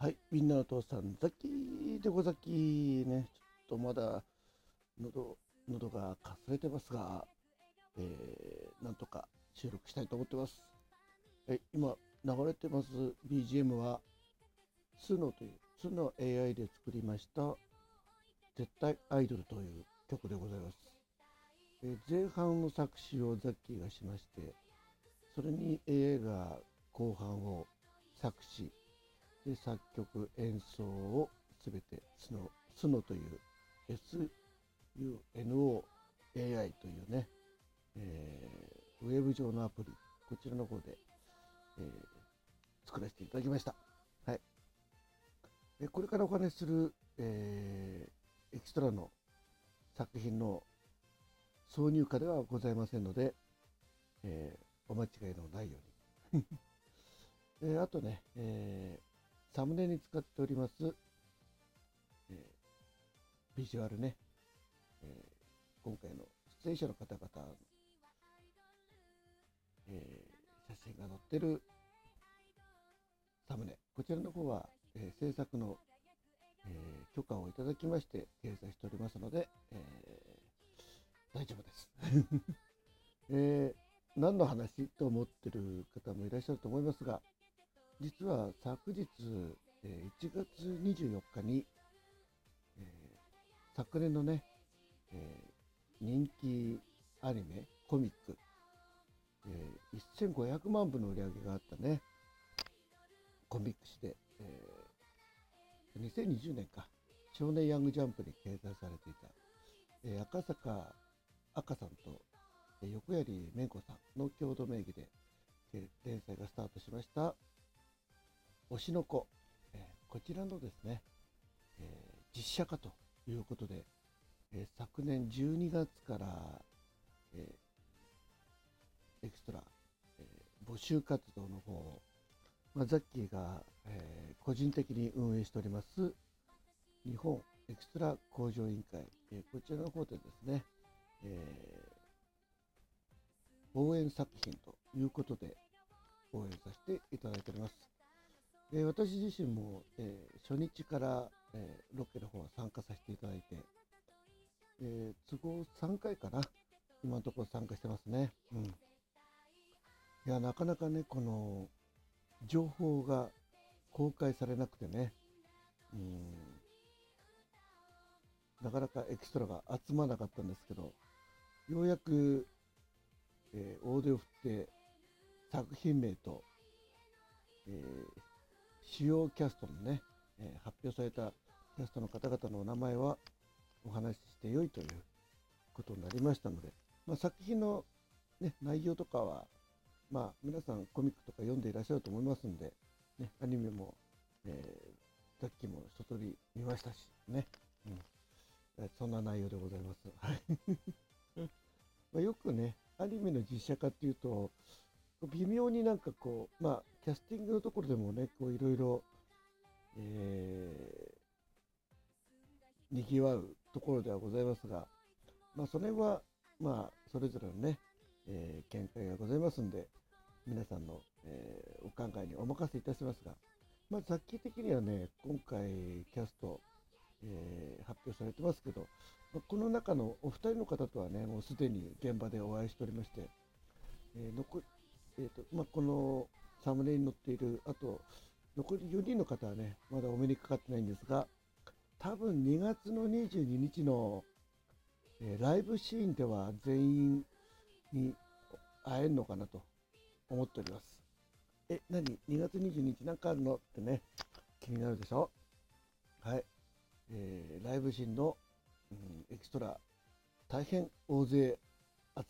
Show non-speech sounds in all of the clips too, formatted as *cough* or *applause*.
はい、みんなの父さん、ザッキーでござきーね、ちょっとまだ喉喉がかすれてますが、えー、なんとか収録したいと思ってます。はい、今流れてます BGM は、スノという、スノ AI で作りました、絶対アイドルという曲でございます。え、前半の作詞をザッキーがしまして、それに AI が後半を作詞、で作曲演奏をすべてスノスノという SUNOAI というね、えー、ウェブ上のアプリこちらの方で、えー、作らせていただきました。はい。でこれからお話しする、えー、エキストラの作品の挿入歌ではございませんので、えー、お間違いのないように。*laughs* えあとね、えー、サムネに使っております、えー、ビジュアルね、えー、今回の出演者の方々の、えー、写真が載ってるサムネ、こちらの方は、えー、制作の、え、許可をいただきまして掲載しておりますので、え、大丈夫です。*laughs* え、何の話と思ってる方もいらっしゃると思いますが、実は昨日、え1月24日に、えー、昨年のね、えー、人気アニメ、コミック、えー、1500万部の売り上げがあったね、コミック誌で、えー、2020年か、少年ヤングジャンプに掲載されていた、えー、赤坂赤さんと、えー、横槍めんこさんの共同名義で、え、連載がスタートしました、推しの子、え、こちらのですね、え、実写化ということで、え、昨年12月から、えエクストラ、え募集活動の方を、まあ、ザッキーが、え個人的に運営しております日本エクストラ工場委員会、えこちらの方でですね、え応援作品ということで応援させていただいております。えー、私自身も、えー、初日から、えー、ロケの方は参加させていただいて、え都合3回かな、今のところ参加してますね。うん。いや、なかなかね、この、情報が公開されなくてね、うん、なかなかエキストラが集まらなかったんですけど、ようやく、えー、大手を振って作品名と、えー、主要キャストのね、えー、発表されたキャストの方々のお名前はお話ししてよいということになりましたので、まあ、作品の、ね、内容とかは、まあ、皆さんコミックとか読んでいらっしゃると思いますんで、ね、アニメも、えー、さっきも一通り見ましたしね、うん、そんな内容でございます。はい。*laughs* まよくね、アニメの実写化っていうと、微妙になんかこう、まあ、キャスティングのところでもね、こういろいろ、えー、にぎわうところではございますが、まあ、それは、まあ、それぞれのね、えー、見解がございますんで、皆さんの、えー、お考えにお任せいたしますが、まあ、雑記的にはね、今回、キャスト、えー、発表されてますけど、まあ、この中のお二人の方とはね、もうすでに現場でお会いしておりまして、えー、残えーとまあ、このサムネに載っている、あと残り4人の方はね、まだお目にかかってないんですが、多分2月の22日の、えー、ライブシーンでは全員に会えるのかなと思っております。え、何 ?2 月22日なんかあるの？ってね、気になるでしょ？はい。えー、ライブシーンの、うん、エキストラ、大変大勢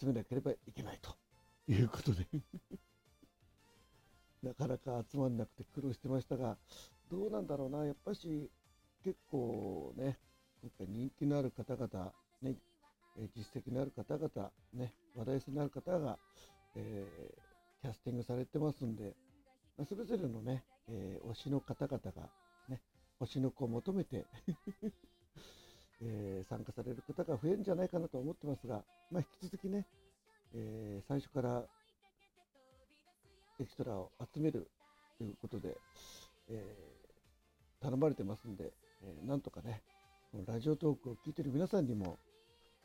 集めなければいけないと。いうことで。なかなか集まんなくて苦労してましたが、どうなんだろうな、やっぱし結構ね、今回人気のある方々、ね、実績のある方々、ね、話題性のある方が、えー、キャスティングされてますんで、まあ、それぞれのね、えー、推しの方々が、ね、推しの子を求めて *laughs* えー、参加される方が増えるんじゃないかなと思ってますが、まあ、引き続きね、えー、最初からエキストラを集めるということで、え頼まれてますんで、えー、なんとかねこのラジオトークを聞いてる皆さんにも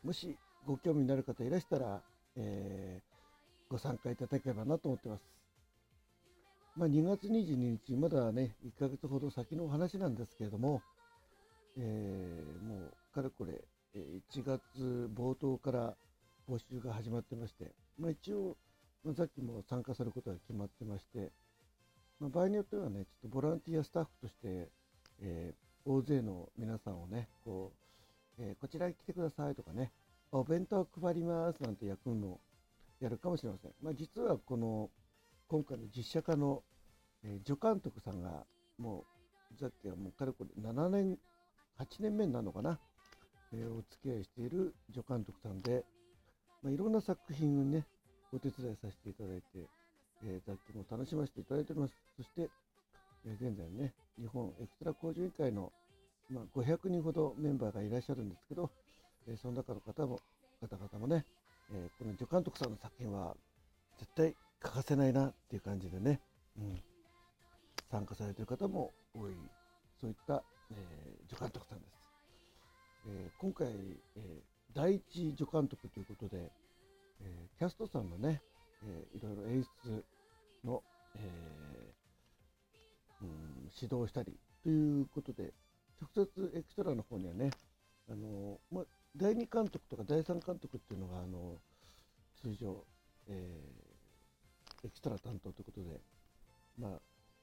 もしご興味のある方いらしたら、えー、ご参加いただければなと思ってます。まあ、2月22日まだね1ヶ月ほど先のお話なんですけれども、えー、もうかれこれ1月冒頭から募集が始まってまして、まあ、一応、まあ、さっきも参加することが決まってまして、まあ、場合によってはね、ちょっとボランティアスタッフとして、えー、大勢の皆さんをね、こう、えー、こちらに来てくださいとかね、お弁当配りますなんて役のやるかもしれません。まあ、実はこの、今回の実写化の、えー、助監督さんが、もう、さっきはもうかれこれ7年、8年目になるのかな、えー、お付き合いしている助監督さんで、まあ、いろんな作品をね、お手伝いさせていただいて、えー、楽器も楽しませていただいております。そして、えー、現在ね、日本エクストラ工事委員会の、まあ、500人ほどメンバーがいらっしゃるんですけど、えー、その中の方も、方々もね、えこの助監督さんの作品は絶対欠かせないなっていう感じでね、うん、参加されている方も多い、そういった、え助監督さんです。え今回、え第一助監督ということで、えキャストさんのね、えー、いろいろ演出の、えー、うん、指導したりということで、直接エクストラの方にはね、あのまあ、第2監督とか第3監督っていうのが、あの通常、えー、エクストラ担当ということで、まあ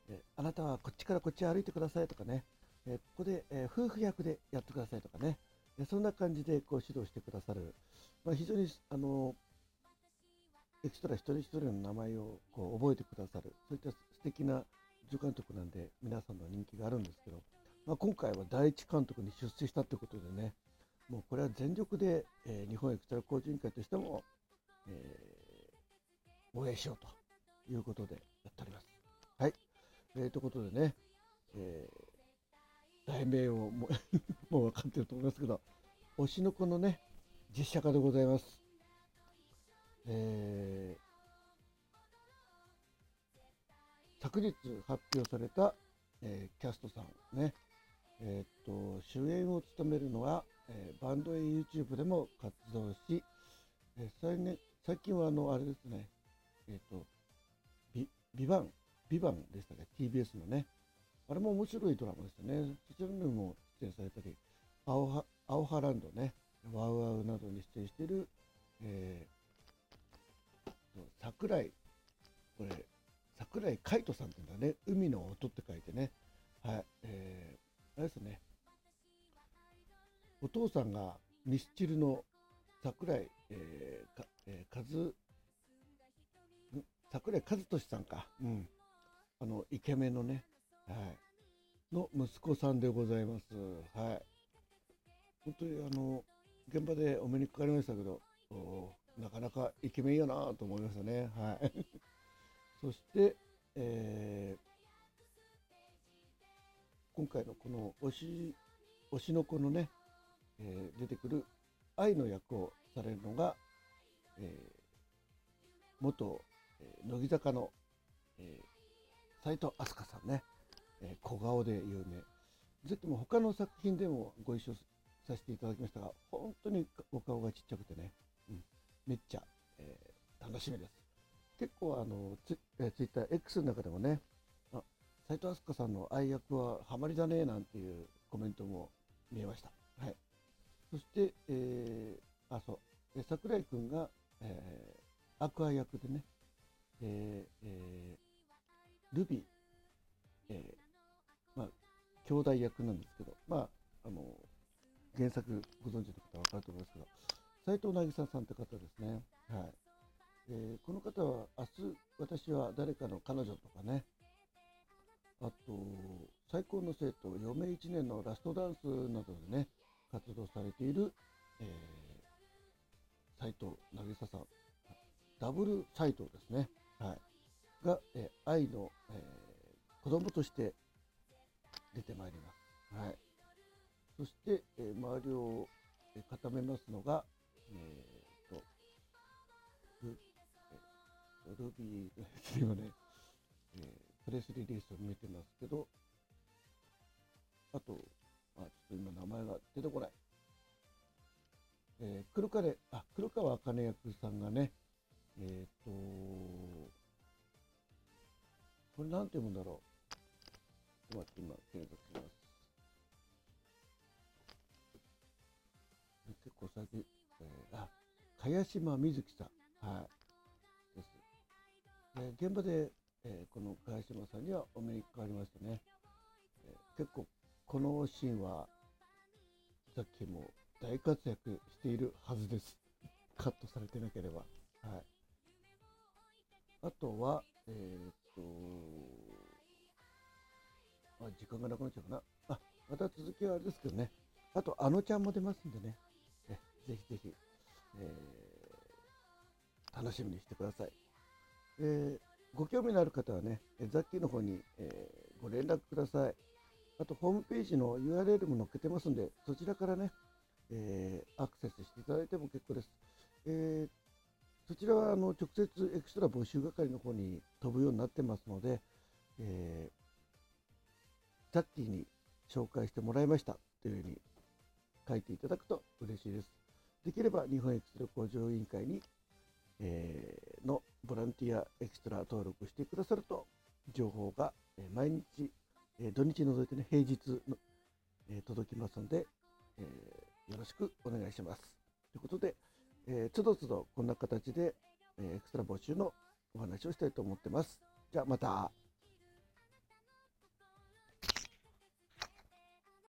えあなたはこっちからこっち歩いてくださいとかね、えここで、え夫婦役でやってくださいとかね、そんな感じでこう指導してくださる、まあ、非常にあのエキストラ一人一人の名前をこう覚えてくださる、そういった素敵な助監督なんで、皆さんの人気があるんですけど、まあ、今回は第一監督に出世したということでね、もうこれは全力で、えー、日本エクストラ工事委員会としても、えー、応援しようということでやっております。はい。えー、ということでね、えー、題名をもう *laughs* もう分かってると思いますけど、推しの子のね、実写化でございます。えー、昨日発表された、えー、キャストさんね、えー、っと主演を務めるのは、えー、バンドや YouTube でも活動し、えー最ね、最近はあのあれですね、えっとビビバンビバンでしたね TBS のね。あれも面白いドラマでしたね。そちらにも出演されたり青は青ハランドねワウワウなどに出演している、えー、桜井、これ、桜井海人さんっていうんだね、海の音って書いてね、はい、えー、あれですね、お父さんがミスチルの桜井、えー、かえー、和、桜井和俊さんか、うん、あの、イケメンのね、はい、の息子さんでございます。はい。本当にあの、現場でお目にかかりましたけど、なかなかイケメンやなと思いましたね。はい。*laughs* そして、えー、今回のこの推し、推しの子のね、えー、出てくる愛の役をされるのが、えー、元、えー、乃木坂の、えー、斉藤飛鳥さんね、えー、小顔で有名。ぜひとも他の作品でもご一緒させていただきましたが、本当にお顔がちっちゃくてね、うんめっちゃ、えー、楽しみです。結構あのツ,、えー、ツイッター X の中でもね、あ斉藤飛鳥さんの愛役はハマりだねなんていうコメントも見えました。はい、そして、えー、あそう、桜井君が、えー、アクア役でね、えーえー、ルビー、えー、まあ、兄弟役なんですけど、まあ、あの原作ご存知の方は分かると思いますけど、斉藤渚さんって方ですね。はい。えー、この方は、明日、私は誰かの彼女とかね、あと、最高の生徒、余命1年のラストダンスなどでね、活動されている、えー、斉藤渚さん、ダブル斎藤ですね。はい。が、えー、愛の、えー、子供として出てまいります。はい。そして、えー、周りを固めますのが、えー、と、ルルビー、今ね、*laughs* えー、プレスリリースを見てますけど、あと、あ、ちょっと今名前が出てこない。えー、黒金、あ、黒川茜役さんがね、えっ、ー、と、これなんて読むんだろう。ちょっと待って、今、検索します。結構最近、えー、あ、茅島瑞希さん。はい。です。で現場で、えー、この茅島さんにはお目にかかりましたね。えー、結構、このシーンは、さっきも大活躍しているはずです。カットされてなければ。はい。あとは、えー、っと、あ、時間がなくなっちゃうかな。あ、また続きはあれですけどね。あと、あのちゃんも出ますんでね。ぜひぜひ、えー、楽しみにしてください。えー、ご興味のある方はね、ザッキーの方に、えー、ご連絡ください。あと、ホームページの URL も載っけてますんで、そちらからね、えー、アクセスしていただいても結構です。えー、そちらはあの直接エクストラ募集係の方に飛ぶようになってますので、えー、ザッキーに紹介してもらいましたというふうに書いていただくと嬉しいです。できれば日本エクストラ向上委員会に、えー、のボランティアエクストラ登録してくださると情報が毎日、え土日除いてね平日の、え届きますので、えーよろしくお願いします。ということで、えー、つどつどこんな形で、えー、エクストラ募集のお話をしたいと思ってます。じゃあまた。